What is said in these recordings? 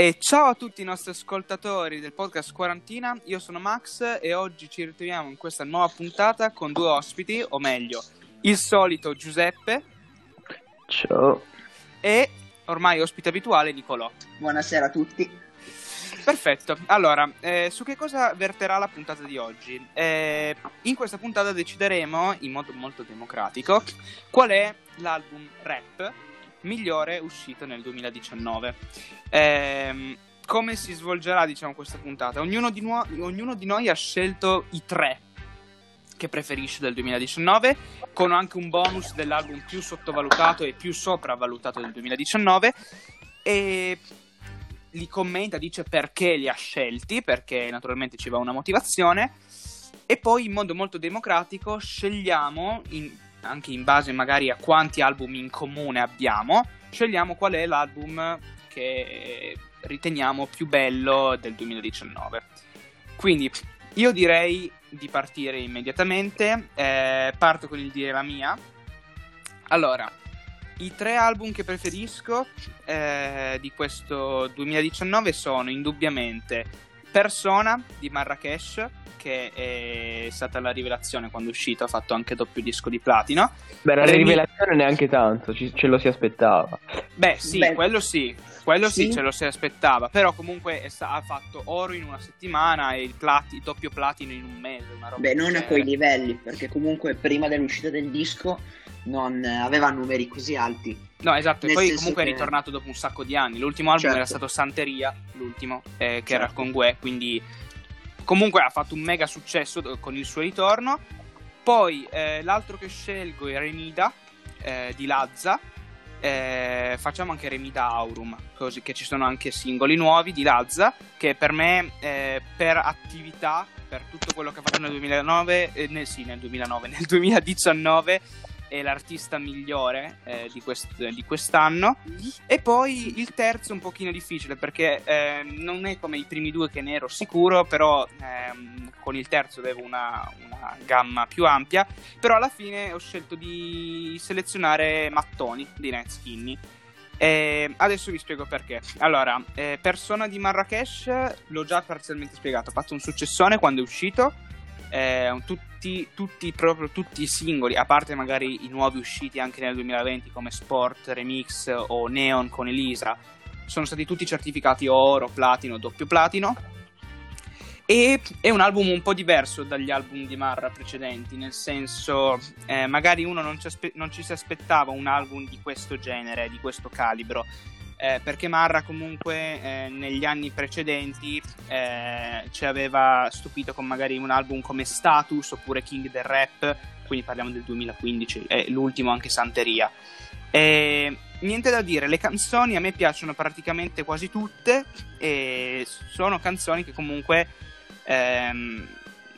E ciao a tutti i nostri ascoltatori del podcast Quarantina, io sono Max e oggi ci ritroviamo in questa nuova puntata con due ospiti, o meglio, il solito Giuseppe. Ciao. E ormai ospite abituale Nicolò. Buonasera a tutti. Perfetto, allora, eh, su che cosa verterà la puntata di oggi? Eh, in questa puntata decideremo, in modo molto democratico, qual è l'album rap migliore uscito nel 2019. Eh, come si svolgerà, diciamo, questa puntata? Ognuno di, nu- ognuno di noi ha scelto i tre che preferisce del 2019, con anche un bonus dell'album più sottovalutato e più sopravvalutato del 2019. E li commenta, dice perché li ha scelti, perché naturalmente ci va una motivazione. E poi in modo molto democratico scegliamo in anche in base magari a quanti album in comune abbiamo, scegliamo qual è l'album che riteniamo più bello del 2019. Quindi io direi di partire immediatamente, eh, parto con il dire la mia. Allora, i tre album che preferisco eh, di questo 2019 sono indubbiamente Persona di Marrakesh, che è stata la rivelazione quando è uscito, ha fatto anche doppio disco di platino. Beh, la Remi... rivelazione neanche tanto, ci, ce lo si aspettava. Beh, sì, Beh. quello sì, quello sì. sì. ce lo si aspettava, però comunque sta- ha fatto oro in una settimana e il, plati- il doppio platino in un mese. Beh, non a quei livelli, perché comunque prima dell'uscita del disco non aveva numeri così alti. No, esatto, e poi comunque che... è ritornato dopo un sacco di anni. L'ultimo album certo. era stato Santeria, l'ultimo, eh, che certo. era con Gue, quindi Comunque ha fatto un mega successo con il suo ritorno. Poi eh, l'altro che scelgo è Remida eh, di Lazza. Eh, facciamo anche Remida Aurum, così che ci sono anche singoli nuovi di Lazza. Che per me, eh, per attività, per tutto quello che ha fatto nel 2009, eh, nel, sì, nel 2009, nel 2019 è l'artista migliore eh, di, quest- di, quest'anno. E poi il terzo è un pochino difficile perché eh, non è come i primi due che ne ero sicuro, però ehm, con il terzo avevo una, una, gamma più ampia. Però alla fine ho scelto di selezionare Mattoni di Night Skinny. E adesso vi spiego perché. Allora, eh, Persona di Marrakesh l'ho già parzialmente spiegato. Ha fatto un successone quando è uscito eh, tutti, tutti, proprio tutti i singoli, a parte magari i nuovi usciti anche nel 2020 come Sport, Remix o Neon con Elisa, sono stati tutti certificati oro, platino, doppio platino. E è un album un po' diverso dagli album di Marra precedenti, nel senso, eh, magari uno non ci, aspe- non ci si aspettava un album di questo genere, di questo calibro eh, perché Marra comunque eh, negli anni precedenti eh, ci aveva stupito con magari un album come Status oppure King del Rap, quindi parliamo del 2015, e l'ultimo anche Santeria. E, niente da dire, le canzoni a me piacciono praticamente quasi tutte e sono canzoni che comunque ehm,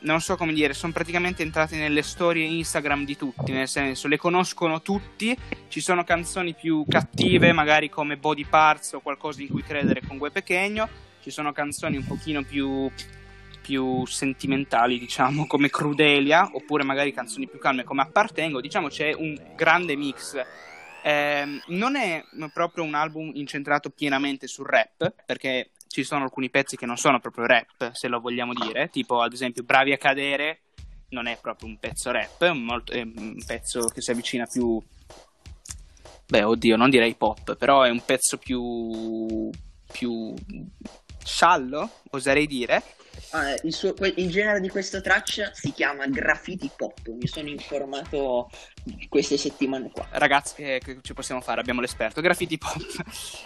non so come dire, sono praticamente entrate nelle storie Instagram di tutti, nel senso le conoscono tutti, ci sono canzoni più cattive, magari come Body Parts o qualcosa in cui credere con Gue Pechegno, ci sono canzoni un pochino più, più sentimentali, diciamo, come Crudelia, oppure magari canzoni più calme come Appartengo, diciamo c'è un grande mix. Eh, non è proprio un album incentrato pienamente sul rap, perché ci sono alcuni pezzi che non sono proprio rap, se lo vogliamo dire, tipo ad esempio Bravi a cadere non è proprio un pezzo rap, è un, molto, è un pezzo che si avvicina più... Beh, oddio, non direi pop, però è un pezzo più... più sciallo, oserei dire, Uh, il, suo, il, genere di questa traccia si chiama graffiti pop. Mi sono informato queste settimane qua. Ragazzi, che, che ci possiamo fare? Abbiamo l'esperto. Graffiti pop.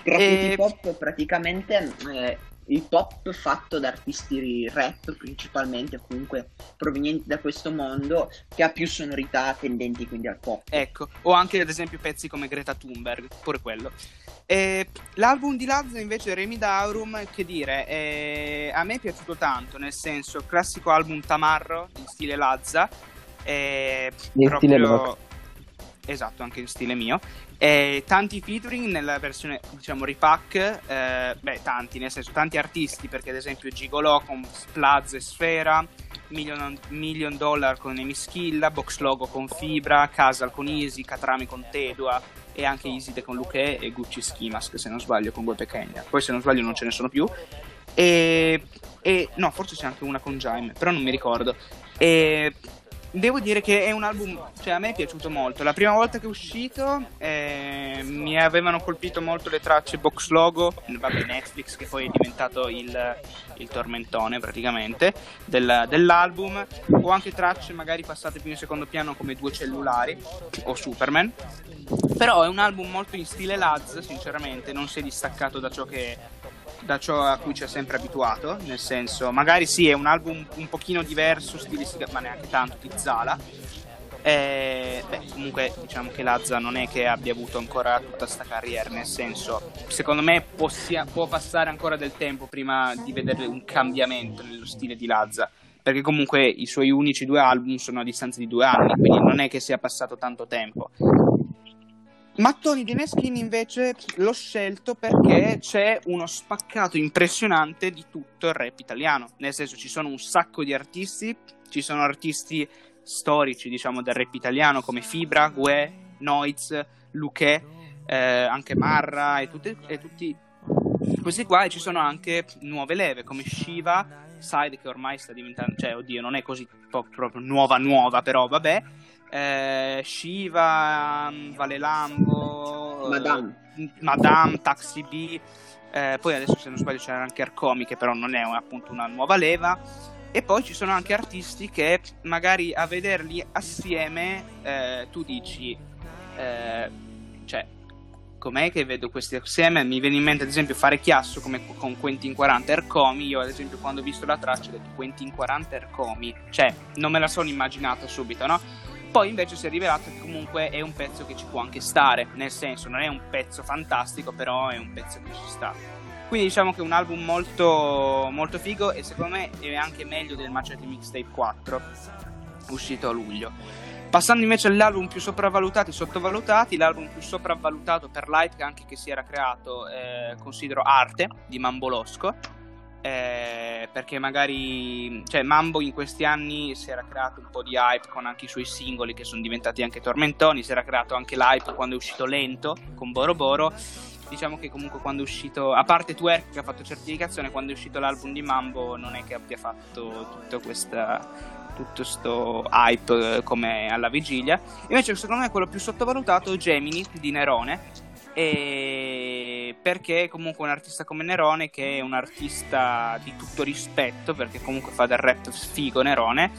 Graffiti e... pop praticamente eh, il pop fatto da artisti rap principalmente, o comunque provenienti da questo mondo, che ha più sonorità tendenti quindi al pop. Ecco, o anche ad esempio pezzi come Greta Thunberg, pure quello. E l'album di Lazza invece Remi Daurum, che dire, è... a me è piaciuto tanto, nel senso, classico album tamarro in stile Lazza, è in proprio... stile esatto, anche in stile mio. E tanti featuring nella versione, diciamo, repack, eh, beh, tanti, nel senso, tanti artisti, perché ad esempio Gigolo con Splaz e Sfera, Million, Million Dollar con Emischilla, Box Logo con Fibra, Casal con Easy, Catrami con Tedua, e anche Iside con Luque e Gucci Schimas, se non sbaglio, con Gue Pequena. Poi se non sbaglio non ce ne sono più. E, e no, forse c'è anche una con Jaime, però non mi ricordo. E Devo dire che è un album, cioè a me è piaciuto molto. La prima volta che è uscito eh, mi avevano colpito molto le tracce box logo, vabbè Netflix che poi è diventato il, il tormentone praticamente del, dell'album, o anche tracce magari passate più in secondo piano come Due Cellulari o Superman. Però è un album molto in stile Laz, sinceramente, non si è distaccato da ciò che da ciò a cui ci ha sempre abituato, nel senso, magari sì, è un album un pochino diverso, stilistica, ma neanche tanto di Zala. Eh, beh, comunque diciamo che Lazza non è che abbia avuto ancora tutta questa carriera, nel senso, secondo me possia, può passare ancora del tempo prima di vedere un cambiamento nello stile di Lazza, perché comunque i suoi unici due album sono a distanza di due anni, quindi non è che sia passato tanto tempo. Mattoni di Neskin invece l'ho scelto perché c'è uno spaccato impressionante di tutto il rap italiano. Nel senso ci sono un sacco di artisti, ci sono artisti storici diciamo del rap italiano come Fibra, Gue, Noiz, Luque, eh, anche Marra e, tutti, e tutti questi qua e ci sono anche nuove leve come Shiva, Side che ormai sta diventando, cioè oddio non è così proprio nuova nuova però vabbè eh, Shiva, Vale Lambo, Madame, eh, Madame Taxi B. Eh, poi adesso se non sbaglio c'era anche Arcomi che però non è appunto una nuova leva. E poi ci sono anche artisti che magari a vederli assieme eh, tu dici eh, cioè com'è che vedo questi assieme? Mi viene in mente ad esempio fare chiasso come con Quentin 40 Ercomi. Io ad esempio quando ho visto la traccia ho detto Quentin 40 Ercomi cioè non me la sono immaginata subito no? Poi invece si è rivelato che comunque è un pezzo che ci può anche stare, nel senso non è un pezzo fantastico, però è un pezzo che ci sta. Quindi diciamo che è un album molto, molto figo e secondo me è anche meglio del Machete Mixtape 4, uscito a luglio. Passando invece agli album più sopravvalutati e sottovalutati, l'album più sopravvalutato per l'hype anche che si era creato, eh, considero Arte di Mambolosco eh, perché magari cioè Mambo in questi anni si era creato un po' di hype con anche i suoi singoli che sono diventati anche tormentoni, si era creato anche l'hype quando è uscito Lento con Boro Boro. Diciamo che comunque quando è uscito, a parte Twerk che ha fatto certificazione, quando è uscito l'album di Mambo non è che abbia fatto tutto questa tutto questo hype eh, come alla vigilia. Invece secondo me quello più sottovalutato è Gemini di Nerone e perché comunque un artista come Nerone che è un artista di tutto rispetto perché comunque fa del rap figo Nerone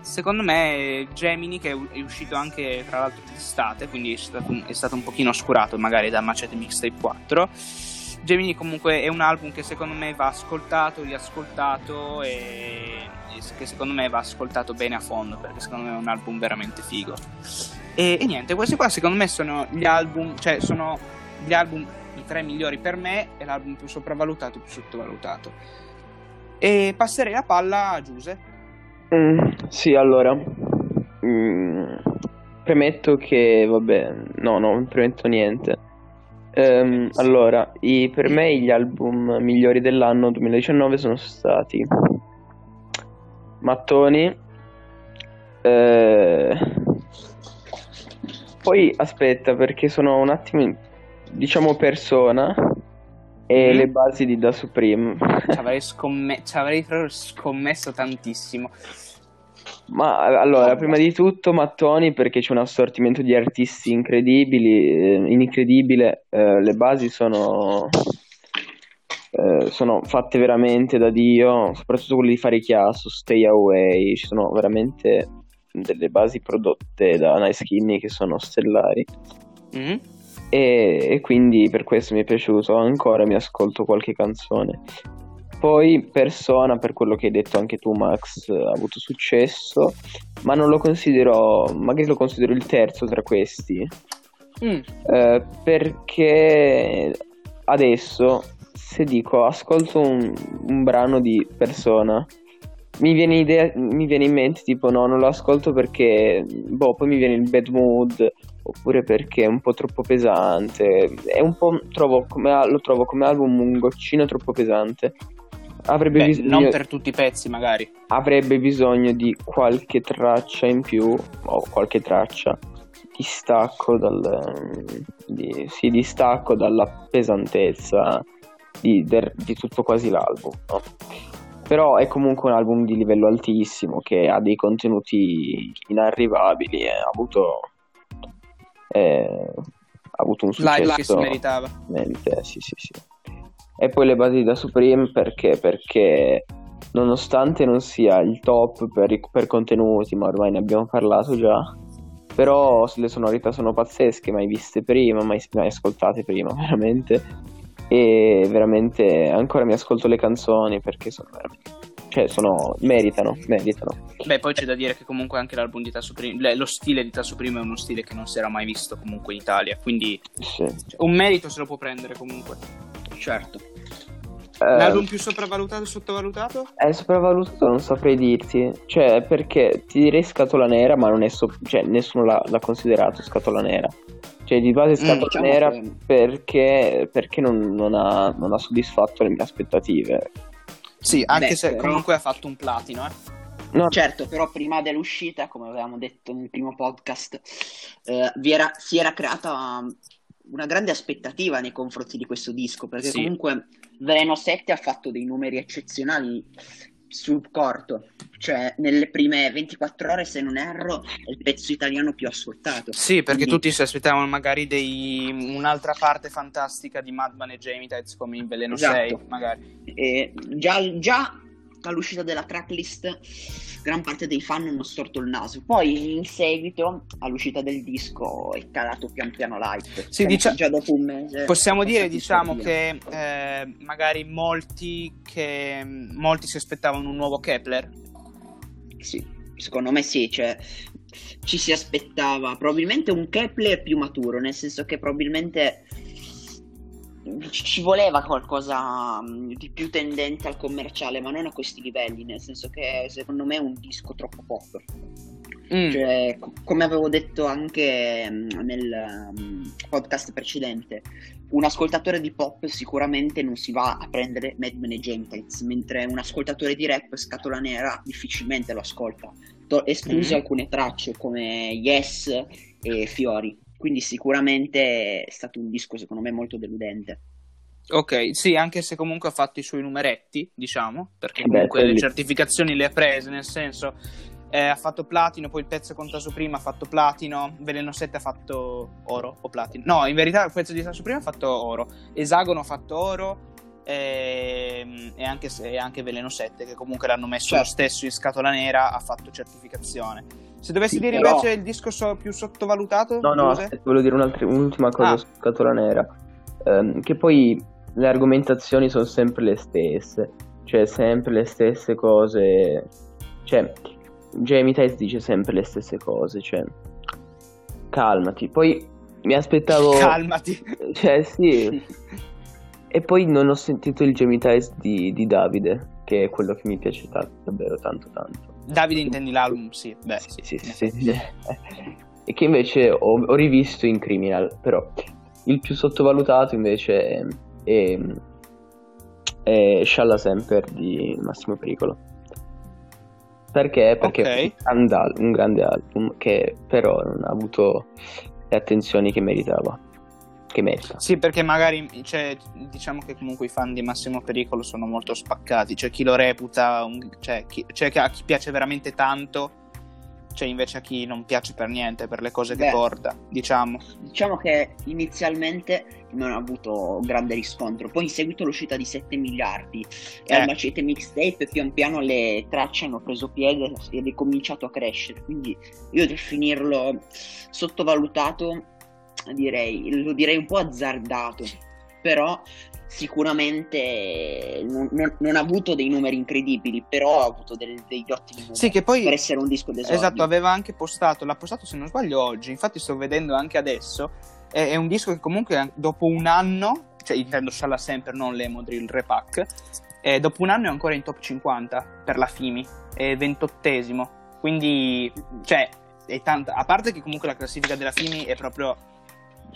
secondo me Gemini che è uscito anche tra l'altro d'estate quindi è stato, un, è stato un pochino oscurato magari da Machete Mixtape 4 Gemini comunque è un album che secondo me va ascoltato, riascoltato e che secondo me va ascoltato bene a fondo perché secondo me è un album veramente figo e, e, niente, questi qua secondo me sono gli album, cioè sono gli album i tre migliori per me e l'album più sopravvalutato e più sottovalutato. E passerei la palla a Giuse. Mm, sì, allora. Mm, premetto che, vabbè, no, no, non premetto niente. Um, allora, i, per me gli album migliori dell'anno 2019 sono stati Mattoni, eh, poi aspetta, perché sono un attimo, diciamo, persona e mm. le basi di Da Supreme. Ci avrei, scomm- ci avrei scommesso tantissimo. Ma allora, prima di tutto Mattoni perché c'è un assortimento di artisti incredibili, eh, incredibile, eh, le basi sono, eh, sono fatte veramente da Dio, soprattutto quello di fare chiasso, Stay Away, ci sono veramente delle basi prodotte da Nice Skinny che sono stellari. Mm-hmm. E, e, quindi per questo mi è piaciuto ancora, mi ascolto qualche canzone. Poi Persona, per quello che hai detto anche tu Max, ha avuto successo, ma non lo considero, magari lo considero il terzo tra questi, mm. eh, perché adesso se dico ascolto un, un brano di Persona, mi viene, idea, mi viene in mente tipo no, non lo ascolto perché boh, poi mi viene il bad mood oppure perché è un po' troppo pesante. È un po' trovo come, lo trovo come album un goccino troppo pesante. Avrebbe Beh, bisogno, non per tutti i pezzi, magari. Avrebbe bisogno di qualche traccia in più, o qualche traccia, distacco, dal, di, sì, distacco dalla pesantezza di, de, di tutto quasi l'album. No? Però è comunque un album di livello altissimo che ha dei contenuti inarrivabili e ha avuto, eh, ha avuto un successo. Live che si meritava. Sì, sì, sì. E poi le basi da Supreme perché? Perché nonostante non sia il top per, per contenuti, ma ormai ne abbiamo parlato già, però le sonorità sono pazzesche, mai viste prima, mai, mai ascoltate prima, veramente. E veramente ancora mi ascolto le canzoni perché sono veramente cioè sono, meritano, meritano. Beh, poi c'è da dire che comunque anche l'album di Tasso Prima, lo stile di Tasso Prima è uno stile che non si era mai visto comunque in Italia, quindi sì. cioè, un merito se lo può prendere comunque. Certo. Eh, L'album più sopravvalutato e sottovalutato? È sopravvalutato, non saprei dirti. Cioè, perché ti direi scatola nera, ma non è so- cioè, nessuno l'ha, l'ha, considerato scatola nera. Cioè, di base mm, scatola mm, diciamo nera che... perché, perché non, non, ha, non, ha, soddisfatto le mie aspettative. Sì, anche Beh, se però... comunque ha fatto un platino, eh. No. Certo, però prima dell'uscita, come avevamo detto nel primo podcast, eh, era, si era creata una grande aspettativa nei confronti di questo disco, perché sì. comunque Veleno 7 ha fatto dei numeri eccezionali sul corto, cioè nelle prime 24 ore, se non erro, è il pezzo italiano più ascoltato. Sì, perché Quindi... tutti si aspettavano magari dei... un'altra parte fantastica di Madman e Jamie Tides come in Veleno esatto. 6, magari. E già, già all'uscita della tracklist gran parte dei fan hanno storto il naso. Poi in seguito all'uscita del disco è calato pian piano l'hype. Sì, dicia- già dopo un mese. Possiamo dire diciamo che eh, magari molti, che molti si aspettavano un nuovo Kepler. Sì, secondo me sì, cioè ci si aspettava probabilmente un Kepler più maturo, nel senso che probabilmente ci voleva qualcosa mm, di più tendente al commerciale, ma non a questi livelli, nel senso che secondo me è un disco troppo pop. Mm. Cioè, come avevo detto anche mm, nel um, podcast precedente, un ascoltatore di pop sicuramente non si va a prendere Madman e Gentiles, mentre un ascoltatore di rap scatola nera difficilmente lo ascolta, escluse mm. alcune tracce come Yes e Fiori. Quindi sicuramente è stato un disco secondo me molto deludente. Ok, sì, anche se comunque ha fatto i suoi numeretti, diciamo, perché comunque Beh, le certificazioni le ha prese, nel senso eh, ha fatto platino, poi il pezzo con Tasso Prima ha fatto platino, Veleno 7 ha fatto oro o platino. No, in verità il pezzo di Tasso Prima ha fatto oro, Esagono ha fatto oro e, ehm, e, anche, e anche Veleno 7 che comunque l'hanno messo certo. lo stesso in scatola nera ha fatto certificazione. Se dovessi sì, dire però... invece il disco so- più sottovalutato? No, no, aspetta, volevo dire un'ultima cosa ah. su Scatola Nera. Um, che poi le argomentazioni sono sempre le stesse. Cioè, sempre le stesse cose. Cioè, Jamie Tice dice sempre le stesse cose. Cioè, calmati. Poi mi aspettavo. Calmati. Cioè, sì. e poi non ho sentito il Jamie Tice di, di Davide, che è quello che mi piace tanto, davvero tanto, tanto. Davide intendi l'album, sì. Beh, sì, sì, sì, sì. e che invece ho, ho, rivisto in Criminal, però il più sottovalutato invece è, è, è Scialla Semper di Massimo Pericolo. Perché? Perché okay. è un grande album che però non ha avuto le attenzioni che meritava che merita. Sì, perché magari cioè, diciamo che comunque i fan di Massimo Pericolo sono molto spaccati, cioè chi lo reputa, un, cioè, chi, cioè a chi piace veramente tanto, cioè invece a chi non piace per niente, per le cose Beh, che porta, diciamo. Diciamo che inizialmente non ha avuto grande riscontro, poi in seguito all'uscita di 7 miliardi e eh. al macete mixtape pian piano le tracce hanno preso piede ed è cominciato a crescere, quindi io definirlo sottovalutato direi, lo direi un po' azzardato, però sicuramente non, non, non, ha avuto dei numeri incredibili, però ha avuto del, degli ottimi numeri sì, che poi, per essere un disco d'esordio. Esatto, aveva anche postato, l'ha postato se non sbaglio oggi, infatti sto vedendo anche adesso, è, è un disco che comunque dopo un anno, cioè intendo Shala Sempre, non l'Emodrill, il repack, eh, dopo un anno è ancora in top 50 per la FIMI, è ventottesimo, quindi cioè è tanta, a parte che comunque la classifica della FIMI è proprio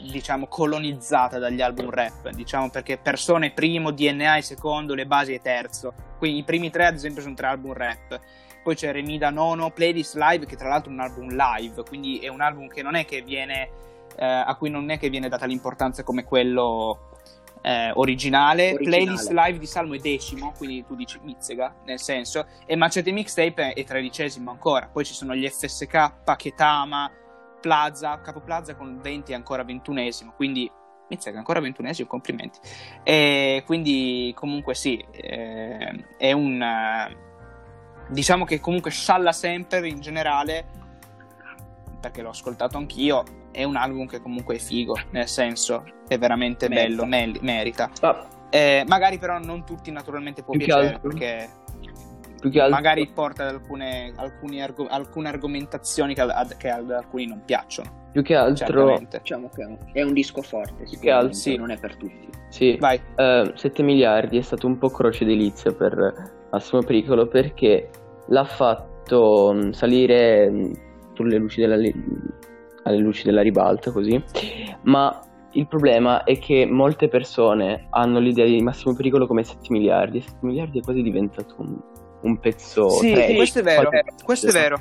diciamo colonizzata dagli album rap, diciamo perché persone primo, DNA è secondo, le basi è terzo, Quindi i primi tre, ad esempio, sono tre album rap. Poi c'è Remida Nono, Playlist Live, che tra l'altro è un album live, quindi è un album che non è che viene, eh, a cui non è che viene data l'importanza come quello eh, originale. originale. Playlist live di Salmo è decimo, quindi tu dici Mizzega, nel senso, e Macete Mixtape è tredicesimo ancora. Poi ci sono gli FSK, Paketama, Plaza, Capo Plaza con 20 ancora ventunesimo, quindi Mizzega ancora ventunesimo, complimenti. E quindi comunque sì, eh, è un... diciamo che comunque Shalla sempre in generale perché l'ho ascoltato anch'io, è un album che comunque è figo, nel senso è veramente merita. bello, me- merita. Ah. Eh, magari però non tutti naturalmente può più piacere perché magari porta ad alcune, arg- alcune argomentazioni che, ad, che, ad, alcuni non piacciono. Più che altro diciamo che è un disco forte, più che altro sì. non è per tutti. Sì, Vai. Uh, 7 miliardi è stato un po' croce delizia per Massimo Pericolo perché l'ha fatto mm, salire mm, sulle luci della, alle luci della ribalta così, ma il problema è che molte persone hanno l'idea di Massimo Pericolo come 7 miliardi, 7 miliardi è quasi diventato un, un pezzo sì, trash. questo è vero, questo è vero.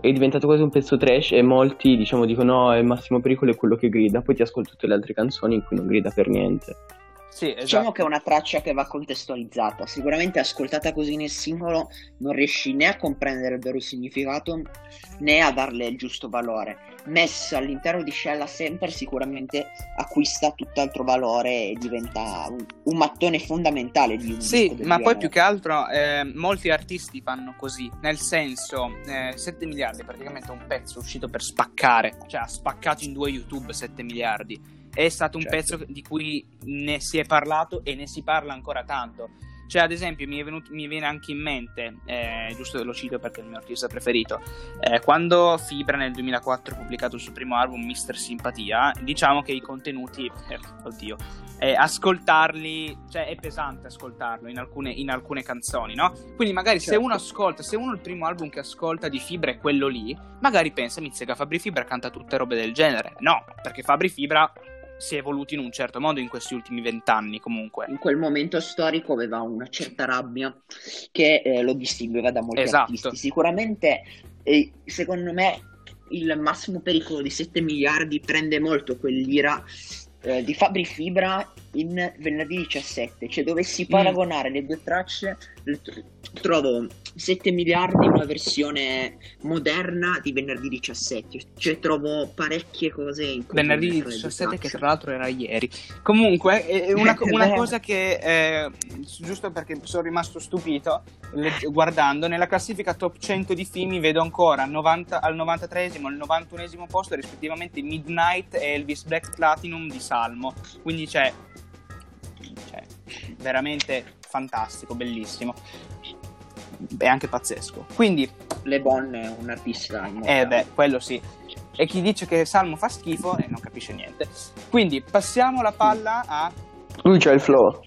È diventato quasi un pezzo trash e molti diciamo dicono no, è Massimo Pericolo è quello che grida, poi ti ascolto tutte le altre canzoni in cui non grida per niente. Sì, esatto. Diciamo che è una traccia che va contestualizzata. Sicuramente ascoltata così nel singolo non riesci né a comprendere il vero significato né a darle il giusto valore. Messa all'interno di Shella Semper sicuramente acquista tutt'altro valore e diventa un, un mattone fondamentale di un Sì, ma poi più che altro eh, molti artisti fanno così, nel senso eh, 7 miliardi è praticamente un pezzo uscito per spaccare, cioè ha spaccato in due YouTube 7 miliardi è stato un certo. pezzo di cui ne si è parlato e ne si parla ancora tanto. Cioè, ad esempio, mi, venuto, mi viene anche in mente, eh, giusto lo cito perché è il mio artista preferito, eh, quando Fibra nel 2004 ha pubblicato il suo primo album, Mister Simpatia, diciamo che i contenuti, eh, oddio, ascoltarli, cioè è pesante ascoltarlo in alcune, in alcune canzoni, no? Quindi magari certo. se uno ascolta, se uno il primo album che ascolta di Fibra è quello lì, magari pensa, Mizzega, Fabri Fibra canta tutte robe del genere. No, perché Fabri Fibra si è evoluto in un certo modo in questi ultimi vent'anni comunque. In quel momento storico aveva una certa rabbia che eh, lo distingueva da molti esatto. artisti. Sicuramente, eh, secondo me, il massimo pericolo di 7 miliardi prende molto quell'ira eh, di Fabri Fibra in venerdì 17. Cioè, dovessi mm. paragonare mm. le due tracce, trovo 7 miliardi una versione moderna di venerdì 17. Cioè, trovo parecchie cose in Venerdì 17, che tra l'altro era ieri. Comunque, è una, una cosa che, eh, giusto perché sono rimasto stupito, le, guardando nella classifica top 100 di film, vedo ancora 90, al 93 e al 91 posto, rispettivamente Midnight e Elvis Black Platinum di Salmo. Quindi c'è. Cioè, veramente fantastico, bellissimo è anche pazzesco. Quindi Le Bon è un artista Eh beh, quello sì. E chi dice che Salmo fa schifo eh, non capisce niente. Quindi passiamo la palla a Lui c'ha il flow.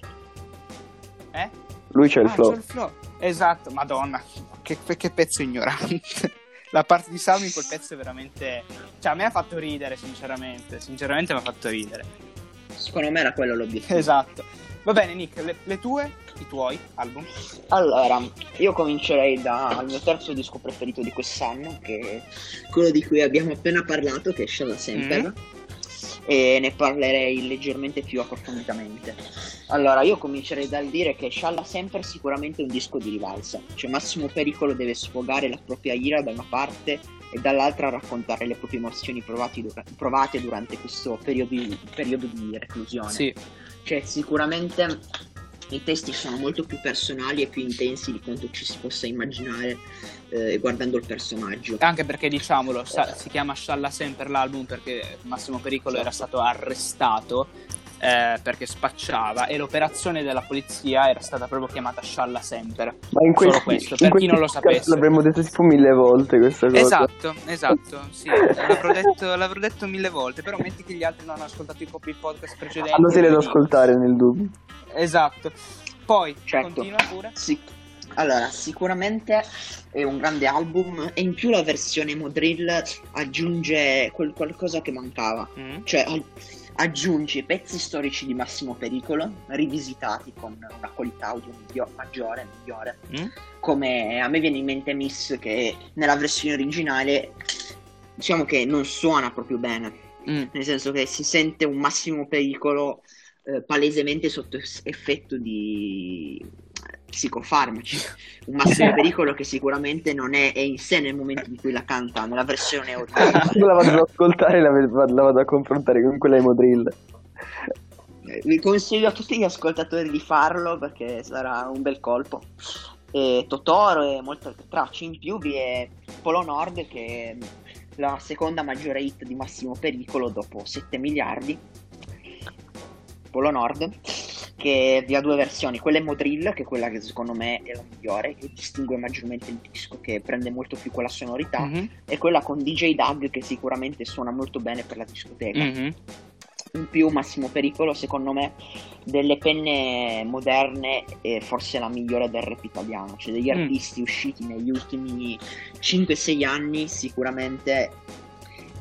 Eh? Lui c'ha il, ah, flow. C'ha il flow. Esatto, Madonna, che, che pezzo ignorante. la parte di Salmo in quel pezzo è veramente. Cioè, a me ha fatto ridere, sinceramente. Sinceramente mi ha fatto ridere. Secondo me era quello l'obiettivo. Esatto. Va bene, Nick, le, le tue? I tuoi album? Allora, io comincerei dal mio terzo disco preferito di quest'anno, che è quello di cui abbiamo appena parlato, che è Shalla Semper. Mm. E ne parlerei leggermente più approfonditamente. Allora, io comincerei dal dire che Shalla Semper è sicuramente un disco di rivalsa. Cioè, Massimo Pericolo deve sfogare la propria ira da una parte e dall'altra raccontare le proprie emozioni provate durante questo periodo, periodo di reclusione. Sì cioè, sicuramente i testi sono molto più personali e più intensi di quanto ci si possa immaginare eh, guardando il personaggio. Anche perché, diciamolo, sa- si chiama Shalla Sempre l'album perché Massimo Pericolo era stato arrestato eh, perché spacciava e l'operazione della polizia era stata proprio chiamata Scialla Semper. Ma in questi, Solo questo, per chi non lo sapesse. L'avremmo detto tipo mille volte questa cosa. Esatto, esatto, sì, l'avrò detto, l'avrò detto mille volte, però metti che gli altri non hanno ascoltato i podcast precedenti. Andateli ad ascoltare nel dubbio. Esatto. Poi, certo. continua pure. Sì. Allora, sicuramente è un grande album e in più la versione Modrill aggiunge quel qualcosa che mancava. Mm. Cioè, aggiunge pezzi storici di massimo pericolo, rivisitati con una qualità audio miglior, maggiore, migliore, mm? come a me viene in mente Miss che nella versione originale diciamo che non suona proprio bene, mm. nel senso che si sente un massimo pericolo eh, palesemente sotto effetto di psicofarmaci, un massimo pericolo che sicuramente non è, è, in sé nel momento in cui la canta nella versione originale. la vado ad ascoltare e la, la, vado a confrontare con quella di Modrill. Eh, vi consiglio a tutti gli ascoltatori di farlo perché sarà un bel colpo. E Totoro e molte altre tracce in più vi è Polo Nord che è la seconda maggiore hit di massimo pericolo dopo 7 miliardi Polo Nord che vi ha due versioni, quella è Modrill, che è quella che secondo me è la migliore, che distingue maggiormente il disco, che prende molto più quella sonorità, mm-hmm. e quella con DJ Doug, che sicuramente suona molto bene per la discoteca. Mm-hmm. In più, Massimo Pericolo, secondo me, delle penne moderne è forse la migliore del rap italiano. Cioè, degli mm. artisti usciti negli ultimi 5-6 anni, sicuramente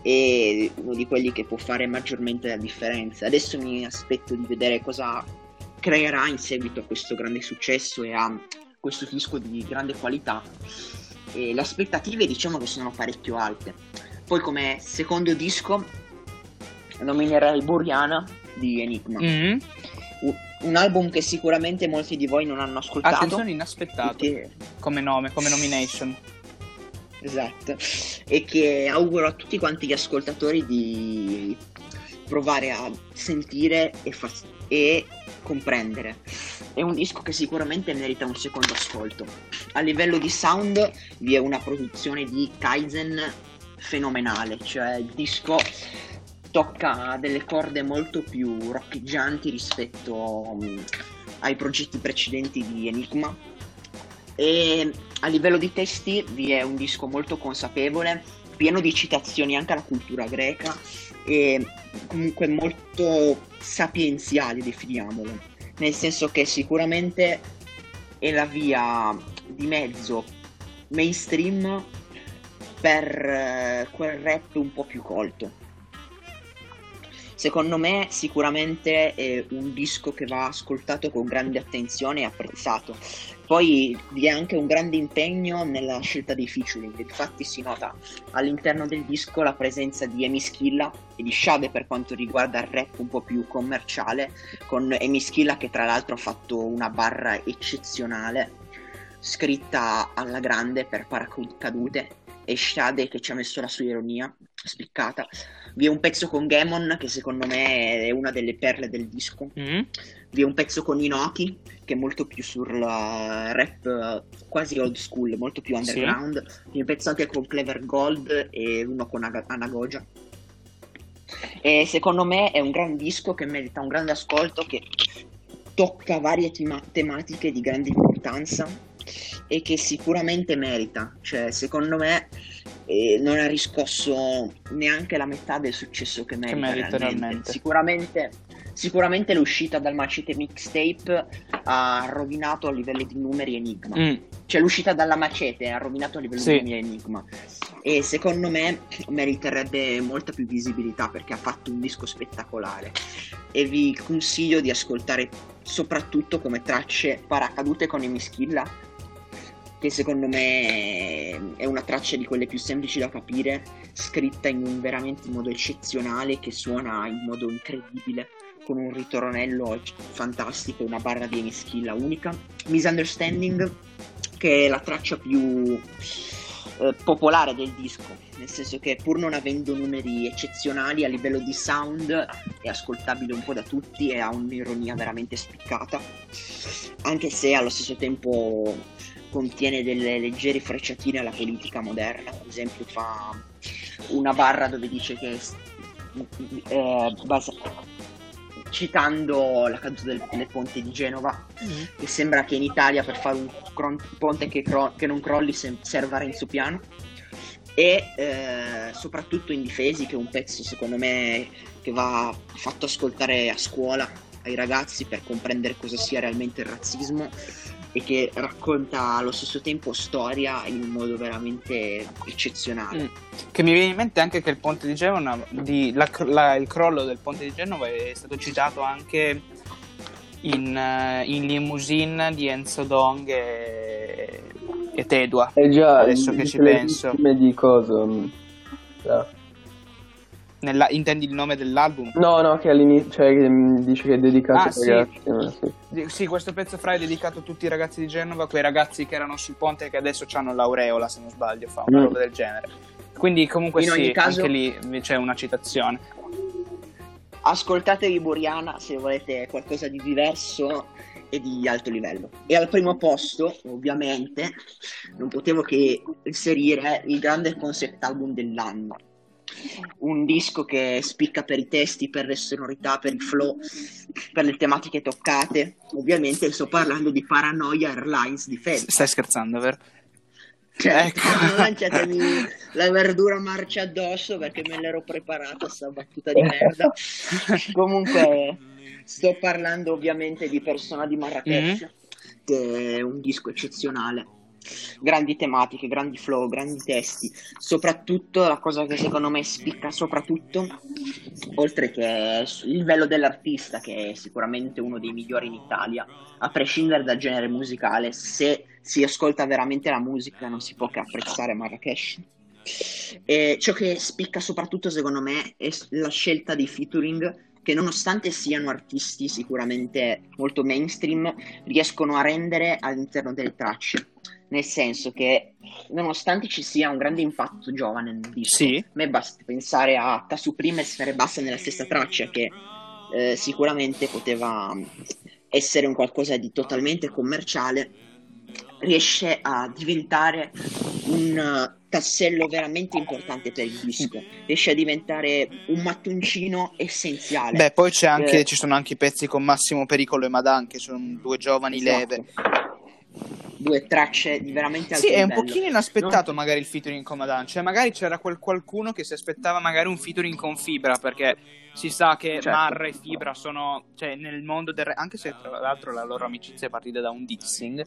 è uno di quelli che può fare maggiormente la differenza. Adesso mi aspetto di vedere cosa creerà in seguito a questo grande successo e a questo disco di grande qualità. E le aspettative diciamo che sono parecchio alte. Poi come secondo disco nominerei Buriana di Enigma. Mm-hmm. Un album che sicuramente molti di voi non hanno ascoltato. Attenzione, inaspettato che... come nome, come nomination. Esatto. E che auguro a tutti quanti gli ascoltatori di provare a sentire e, fa- e comprendere. È un disco che sicuramente merita un secondo ascolto. A livello di sound vi è una produzione di Kaizen fenomenale, cioè il disco tocca delle corde molto più roccheggianti rispetto um, ai progetti precedenti di Enigma. E a livello di testi vi è un disco molto consapevole, pieno di citazioni anche alla cultura greca e comunque molto sapienziali, definiamolo. Nel senso che sicuramente è la via di mezzo mainstream per eh, quel rap un po' più colto. Secondo me sicuramente è un disco che va ascoltato con grande attenzione e apprezzato. Poi vi è anche un grande impegno nella scelta dei featuring, infatti si nota all'interno del disco la presenza di Amy Schilla e di Shade per quanto riguarda il rap un po' più commerciale, con Amy Schilla che tra l'altro ha fatto una barra eccezionale, scritta alla grande per paracadute, e Shade che ci ha messo la sua ironia spiccata vi è un pezzo con Gamon che secondo me è una delle perle del disco. Mm-hmm. Vi è un pezzo con Inoki che è molto più sul rap quasi old school, molto più underground. Sì. Vi è un pezzo anche con Clever Gold e uno con Ag- Anagogia. E secondo me è un gran disco che merita un grande ascolto, che tocca varie tema- tematiche di grande importanza e che sicuramente merita. Cioè, secondo me e non ha riscosso neanche la metà del successo che merita, che merita realmente. realmente. Sicuramente, sicuramente, l'uscita dal Macete Mixtape ha rovinato a livello di numeri Enigma. Mm. Cioè l'uscita dalla Macete ha rovinato a livello sì. di numeri Enigma. E secondo me meriterebbe molta più visibilità perché ha fatto un disco spettacolare. E vi consiglio di ascoltare soprattutto come tracce paracadute con Emischilla che secondo me è una traccia di quelle più semplici da capire, scritta in un veramente modo eccezionale, che suona in modo incredibile, con un ritornello fantastico, una barra di Emischilla unica. Misunderstanding, che è la traccia più eh, popolare del disco, nel senso che pur non avendo numeri eccezionali a livello di sound è ascoltabile un po' da tutti e ha un'ironia veramente spiccata, anche se allo stesso tempo contiene delle leggere frecciatine alla politica moderna, ad esempio fa una barra dove dice che eh, basa- citando la caduta del, del, ponte di Genova, mm-hmm. che sembra che in Italia per fare un cron- ponte che, cro- che, non crolli se- serva Renzo Piano, e eh, soprattutto Indifesi, che è un pezzo secondo me che va fatto ascoltare a scuola ai ragazzi per comprendere cosa sia realmente il razzismo e che racconta allo stesso tempo storia in un modo veramente eccezionale. Mm. Che mi viene in mente anche che il ponte di Genova, di, la, la, il crollo del ponte di Genova è stato citato anche in, uh, in Limousine di Enzo Dong e, e Tedua. Eh già, adesso che ci penso. di cosa? Yeah. Nella, intendi il nome dell'album? No, no, che all'inizio cioè, che dice che è dedicato ah, ai sì. ragazzi. Sì. sì. questo pezzo fra è dedicato a tutti i ragazzi di Genova, quei ragazzi che erano sul ponte e che adesso hanno l'aureola, se non sbaglio, fa una mm. roba del genere. Quindi comunque In sì, caso... anche lì c'è una citazione. Ascoltatevi Buriana se volete qualcosa di diverso e di alto livello. E al primo posto, ovviamente, non potevo che inserire il grande concept album dell'anno un disco che spicca per i testi, per le sonorità, per il flow, per le tematiche toccate. Ovviamente sto parlando di Paranoia Airlines di Fede. Stai scherzando, vero? Cioè, ecco. non lanciatemi la verdura marcia addosso perché me l'ero preparata sta battuta di merda. Comunque, sto parlando ovviamente di Persona di Marrakesh, mm-hmm. che è un disco eccezionale grandi tematiche, grandi flow, grandi testi. Soprattutto la cosa che secondo me spicca soprattutto, oltre che il livello dell'artista, che è sicuramente uno dei migliori in Italia, a prescindere dal genere musicale, se si ascolta veramente la musica non si può che apprezzare Marrakesh. E ciò che spicca soprattutto secondo me è la scelta dei featuring che nonostante siano artisti sicuramente molto mainstream, riescono a rendere all'interno delle tracce nel senso che nonostante ci sia un grande impatto giovane nel disco, sì. a me basta pensare a Tasu Prima e Sfere Bassa nella stessa traccia che eh, sicuramente poteva essere un qualcosa di totalmente commerciale, riesce a diventare un tassello veramente importante per il disco, riesce a diventare un mattoncino essenziale. Beh, poi anche, eh, ci sono anche i pezzi con Massimo Pericolo e Madan, che sono due giovani esatto. leve due tracce di veramente alto Sì, livello. è un pochino inaspettato no? magari il featuring con Madan, cioè magari c'era quel qualcuno che si aspettava magari un featuring con Fibra, perché si sa che certo. Marra e Fibra sono, cioè nel mondo del... anche se tra l'altro la loro amicizia è partita da un dissing,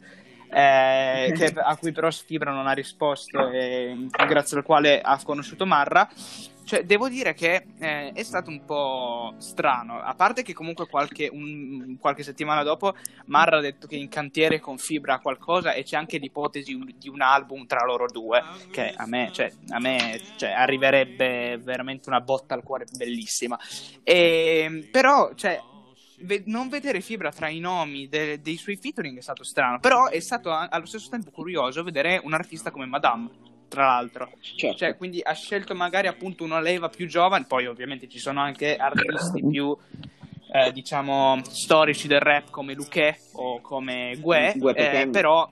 eh, che, a cui però Fibra non ha risposto e grazie al quale ha conosciuto Marra cioè, devo dire che eh, è stato un po' strano. A parte che comunque qualche, un, qualche, settimana dopo Marra ha detto che in cantiere con Fibra qualcosa e c'è anche l'ipotesi un, di un album tra loro due, che a me, cioè, a me cioè, arriverebbe veramente una botta al cuore bellissima. E, però, cioè, non vedere Fibra tra i nomi de- dei suoi featuring è stato strano, però è stato allo stesso tempo curioso vedere un artista come Madame tra l'altro. Certo. Cioè, quindi ha scelto magari appunto una leva più giovane, poi ovviamente ci sono anche artisti più eh, diciamo storici del rap come Luque o come Gue, eh, però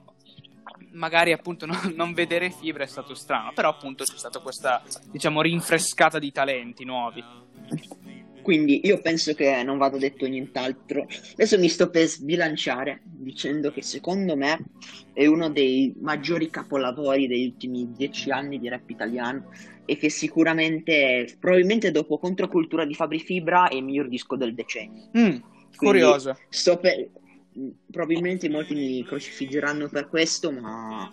magari appunto non, non, vedere Fibra è stato strano, però appunto c'è stata questa diciamo rinfrescata di talenti nuovi. Quindi io penso che non vada detto nient'altro. Adesso mi sto per sbilanciare dicendo che secondo me è uno dei maggiori capolavori degli ultimi dieci anni di rap italiano e che sicuramente, probabilmente dopo Controcultura di Fabri Fibra, è il miglior disco del decennio. Mm, curioso. Per... Probabilmente molti mi crocifiggeranno per questo, ma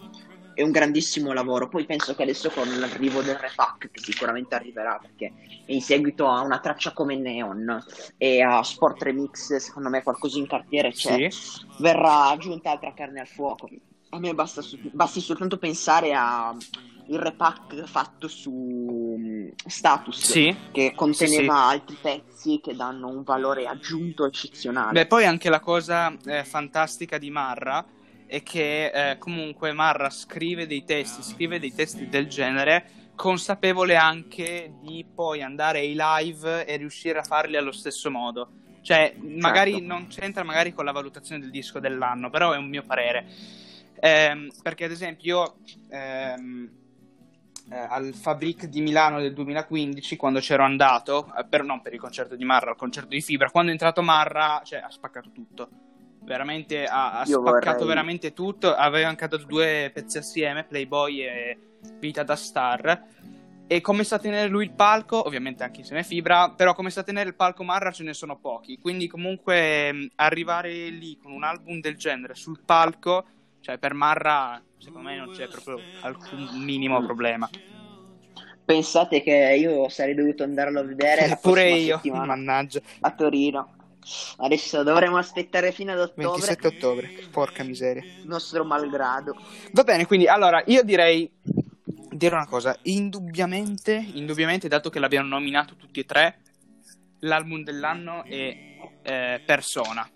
è un grandissimo lavoro. Poi penso che adesso con l'arrivo del repack, che sicuramente arriverà, perché in seguito a una traccia come Neon e a Sport Remix, secondo me qualcosa in cartiere c'è, sì. verrà aggiunta altra carne al fuoco. A me basta, basti soltanto pensare a il repack fatto su mm, Status sì, che conteneva sì. altri pezzi che danno un valore aggiunto eccezionale. Beh, poi anche la cosa eh, fantastica di Marra è che eh, comunque Marra scrive dei testi, scrive dei testi del genere, consapevole anche di poi andare ai live e riuscire a farli allo stesso modo. Cioè, magari certo. non c'entra magari con la valutazione del disco dell'anno, però è un mio parere. Eh, perché ad esempio io ehm, eh, al Fabric di Milano del 2015, quando c'ero andato, eh, per, non per il concerto di Marra, al concerto di Fibra, quando è entrato Marra, cioè, ha spaccato tutto veramente ha, ha spaccato vorrei... veramente tutto. Aveva cantato due pezzi assieme, Playboy e Vita da Star. e come sa tenere lui il palco, ovviamente anche insieme a Fibra, però come sa tenere il palco Marra ce ne sono pochi, quindi comunque arrivare lì con un album del genere sul palco, cioè per Marra secondo me non c'è proprio alcun minimo problema. Pensate che io sarei dovuto andarlo a vedere pure io, mannaggia. A Torino. Adesso dovremo aspettare fino ad ottobre. 27 ottobre, porca miseria. Nostro malgrado. Va bene, quindi allora io direi dire una cosa, indubbiamente, indubbiamente, dato che l'abbiamo nominato tutti e tre, l'album dell'anno è eh, Persona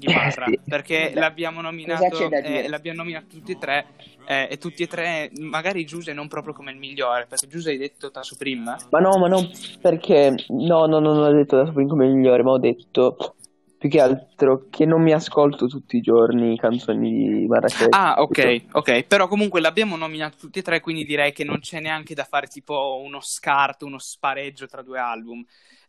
di Barra, sì. perché l'abbiamo nominato, eh, l'abbiamo nominato tutti e tre eh, e tutti e tre, magari Giuse non proprio come il migliore, perché Giuse hai detto Tasso prima. Ma no, ma non perché, no, no, no non ho detto Tasso prima come il migliore, ma ho detto più che altro che non mi ascolto tutti i giorni canzoni di Marrakesh. Ah, ok, ok. Però comunque l'abbiamo nominato tutti e tre, quindi direi che non c'è neanche da fare tipo uno scarto, uno spareggio tra due album.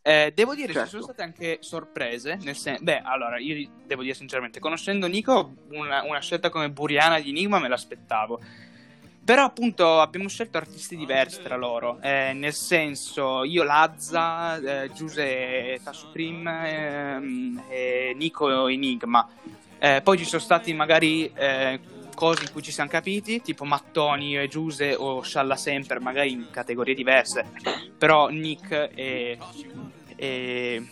Eh, devo dire, certo. ci sono state anche sorprese. Nel sen- Beh, allora, io devo dire sinceramente, conoscendo Nico, una, una scelta come Buriana di Enigma me l'aspettavo. Però appunto abbiamo scelto artisti diversi tra loro, eh, nel senso io Lazza, eh, Giuse Tasuprim ehm, e Nico Enigma. Eh, poi ci sono stati magari eh, cose in cui ci siamo capiti, tipo Mattoni e Giuse o Scialla Sempre, magari in categorie diverse, però Nick e, e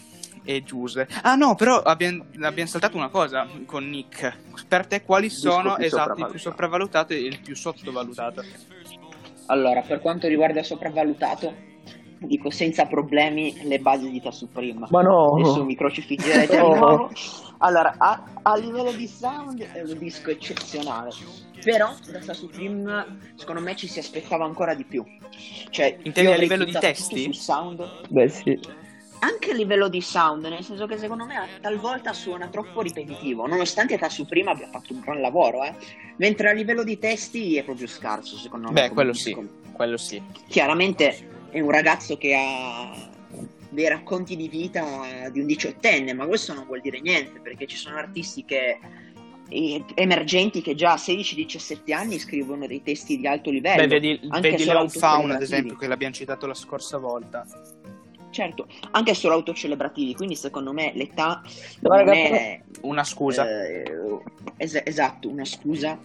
e Giuse. Ah no, però abbiamo, abbiamo, saltato una cosa con Nick. Per te quali sono esatto, il più sopravvalutato e il più sottovalutato? Allora, per quanto riguarda sopravvalutato, dico senza problemi le basi di Supreme. Ma no! Adesso mi crocifiggerete no. di nuovo. Allora, a, a, livello di sound è un disco eccezionale. Però da Supreme secondo me ci si aspettava ancora di più. Cioè, Intendi a livello di testi? Sul sound. Beh sì anche a livello di sound, nel senso che secondo me talvolta suona troppo ripetitivo, nonostante Tassu prima abbia fatto un gran lavoro, eh. mentre a livello di testi è proprio scarso, secondo me. Beh, quello sì, quello sì. Chiaramente è un ragazzo che ha dei racconti di vita di un diciottenne, ma questo non vuol dire niente, perché ci sono artisti che emergenti che già a 16-17 anni scrivono dei testi di alto livello. Beh, vedi, vedi Lone Faun, ad esempio, che l'abbiamo citato la scorsa volta. Certo, anche solo autocelebrativi, quindi secondo me l'età no, non ragazzi, è una scusa. Eh, es- esatto, una scusa.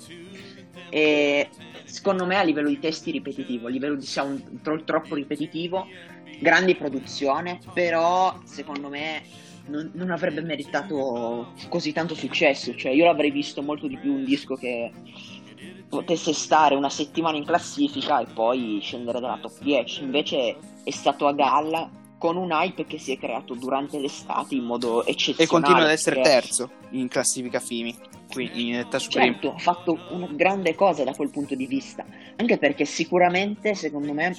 E secondo me a livello di testi ripetitivo, a livello di sound tro- troppo ripetitivo, grande produzione, però secondo me non, non, avrebbe meritato così tanto successo. Cioè, io l'avrei visto molto di più un disco che potesse stare una settimana in classifica e poi scendere dalla top 10. Invece è stato a galla con un hype che si è creato durante l'estate in modo eccezionale. E continua ad essere terzo in classifica FIMI. Qui in età certo, ha fatto una grande cosa da quel punto di vista. Anche perché sicuramente, secondo me,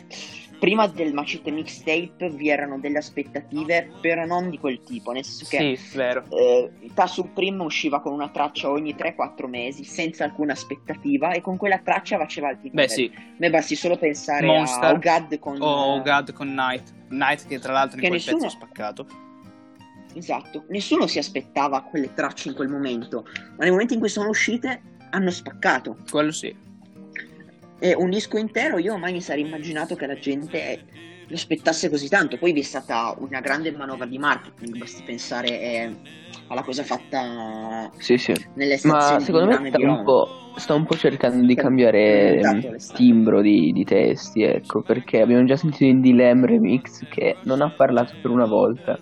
prima del Macete Mixtape vi erano delle aspettative, però non di quel tipo. Nel senso che sì, vero. Eh, Tasul Prim usciva con una traccia ogni 3-4 mesi senza alcuna aspettativa e con quella traccia faceva altri Beh, sì. Me basti solo pensare Monster, a Ogad con, oh, God con Night. Night che tra l'altro in quel nessuno... pezzo spaccato. Esatto, nessuno si aspettava quelle tracce in quel momento, ma nel momento in cui sono uscite hanno spaccato. Quello sì. E un disco intero io mai mi sarei immaginato che la gente lo aspettasse così tanto. Poi vi è stata una grande manovra di marketing, basti pensare eh, alla cosa fatta sì, sì. nelle stazioni Ma secondo me sta un, sta un, po', cercando di cambiare il timbro di, di, testi, ecco, perché abbiamo già sentito in Dilem Remix che non ha parlato per una volta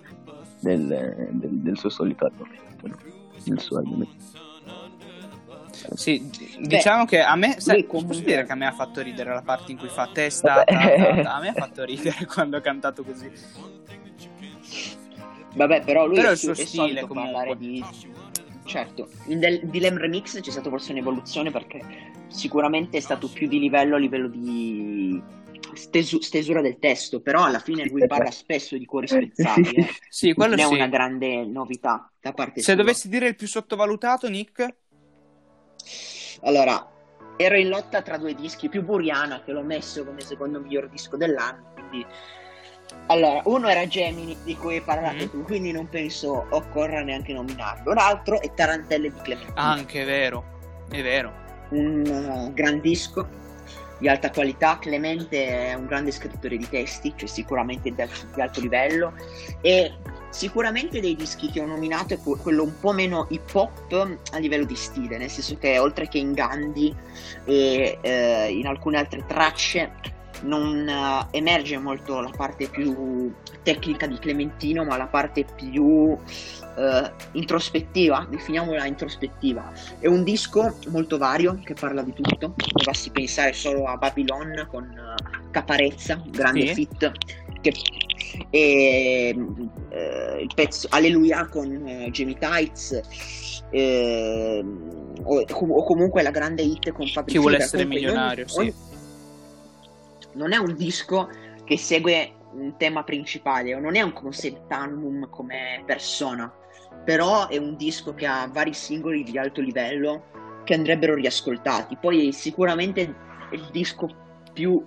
del, del, del suo solito argomento, no? del suo argomento. Sì, diciamo Beh, che a me, sai, comunque... posso dire che a me ha fatto ridere la parte in cui fa testa, ta, ta, ta, a me ha fatto ridere quando ha cantato così. Vabbè, però lui però è, il suo è stile comunque. parlare di certo, in del Dilem Remix c'è stata forse un'evoluzione perché sicuramente è stato più di livello a livello di stesu- stesura del testo, però alla fine lui parla spesso di cuori spezzati. Eh. sì, quello non sì. è una grande novità da parte Se sua. dovessi dire il più sottovalutato, Nick? Allora, ero in lotta tra due dischi, più Buriana che l'ho messo come secondo miglior disco dell'anno, quindi... Allora, uno era Gemini, di cui hai parlato mm. tu, quindi non penso occorra neanche nominarlo. L'altro è Tarantelle di Clementino. Anche è vero, è vero. Un uh, gran disco. Di alta qualità. Clemente è un grande scrittore di testi, cioè sicuramente di, alto livello. E sicuramente dei dischi che ho nominato è quello un po' meno hip hop a livello di stile, nel senso che oltre che in Gandhi e eh, in alcune altre tracce non uh, emerge molto la parte più tecnica di Clementino, ma la parte più uh, introspettiva, definiamola introspettiva. È un disco molto vario che parla di tutto, basti pensare solo a Babylon con uh, Caparezza, grande sì. fit, che, e il pezzo Alleluia con Jamie Tights. Eh, o, o, comunque la grande hit con Fabrizio Chi vuole essere milionario, ogni, sì non è un disco che segue un tema principale, non è un concept album come persona, però è un disco che ha vari singoli di alto livello che andrebbero riascoltati. Poi sicuramente è il disco più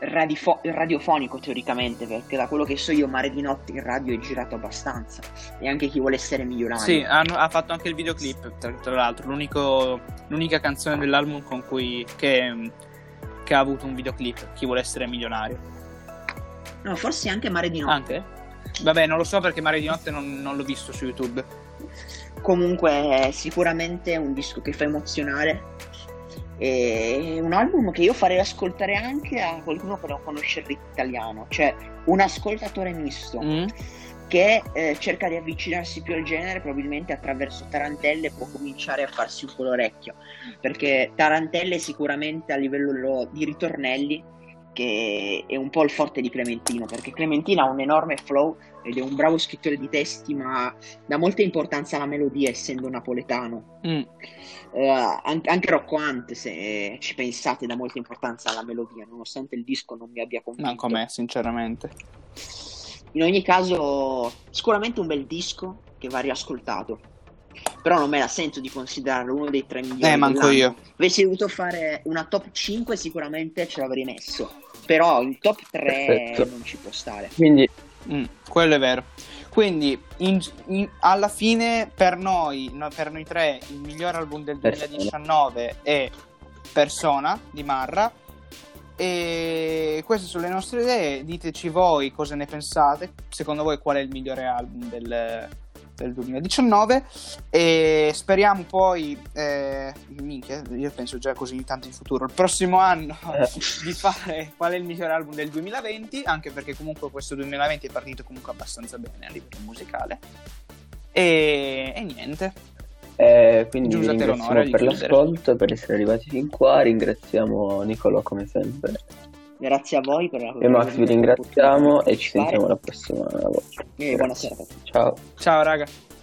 radifo- radiofonico teoricamente, perché da quello che so io Mare di Notte in radio è girato abbastanza e anche chi vuole essere milionario. Sì, hanno, ha fatto anche il videoclip, tra, tra l'altro, l'unica canzone dell'album con cui... che che ha avuto un videoclip, chi vuole essere milionario. No, forse anche Mare di Notte. Anche? Vabbè, non lo so perché Mare di Notte non, non l'ho visto su YouTube. Comunque è sicuramente un disco che fa emozionare. È un album che io farei ascoltare anche a qualcuno che non conosce il italiano, cioè un ascoltatore misto. Mm che eh, cerca di avvicinarsi più al genere, probabilmente attraverso Tarantelle può cominciare a farsi un po' l'orecchio, perché Tarantelle sicuramente a livello di ritornelli, che è un po' il forte di Clementino, perché Clementino ha un enorme flow ed è un bravo scrittore di testi, ma dà molta importanza alla melodia essendo napoletano. Mm. Uh, anche, anche Rocco Hunt, se ci pensate, dà molta importanza alla melodia, nonostante il disco non mi abbia convinto. Manco a me, sinceramente. In ogni caso, sicuramente un bel disco che va riascoltato. Però non me la sento di considerarlo uno dei tre migliori. Eh, manco io. Avessi dovuto fare una top 5, sicuramente ce l'avrei messo. Però il top 3 Perfetto. non ci può stare. Quindi, mm, quello è vero. Quindi, in, in, alla fine, per noi, no, per noi tre, il miglior album del 2019 è Persona di Marra e queste sono le nostre idee, diteci voi cosa ne pensate, secondo voi qual è il migliore album del, del 2019 e speriamo poi, eh, minchia, io penso già così tanto in futuro, il prossimo anno eh. di fare qual è il migliore album del 2020, anche perché comunque questo 2020 è partito comunque abbastanza bene a livello musicale. E, e niente. Eh, quindi vi ringraziamo per l'ascolto e per essere arrivati fin qua. Ringraziamo Nicolò come sempre. Grazie a voi per la E Max vi ringraziamo e ci sentiamo la prossima volta. E buonasera. Ciao. Ciao raga.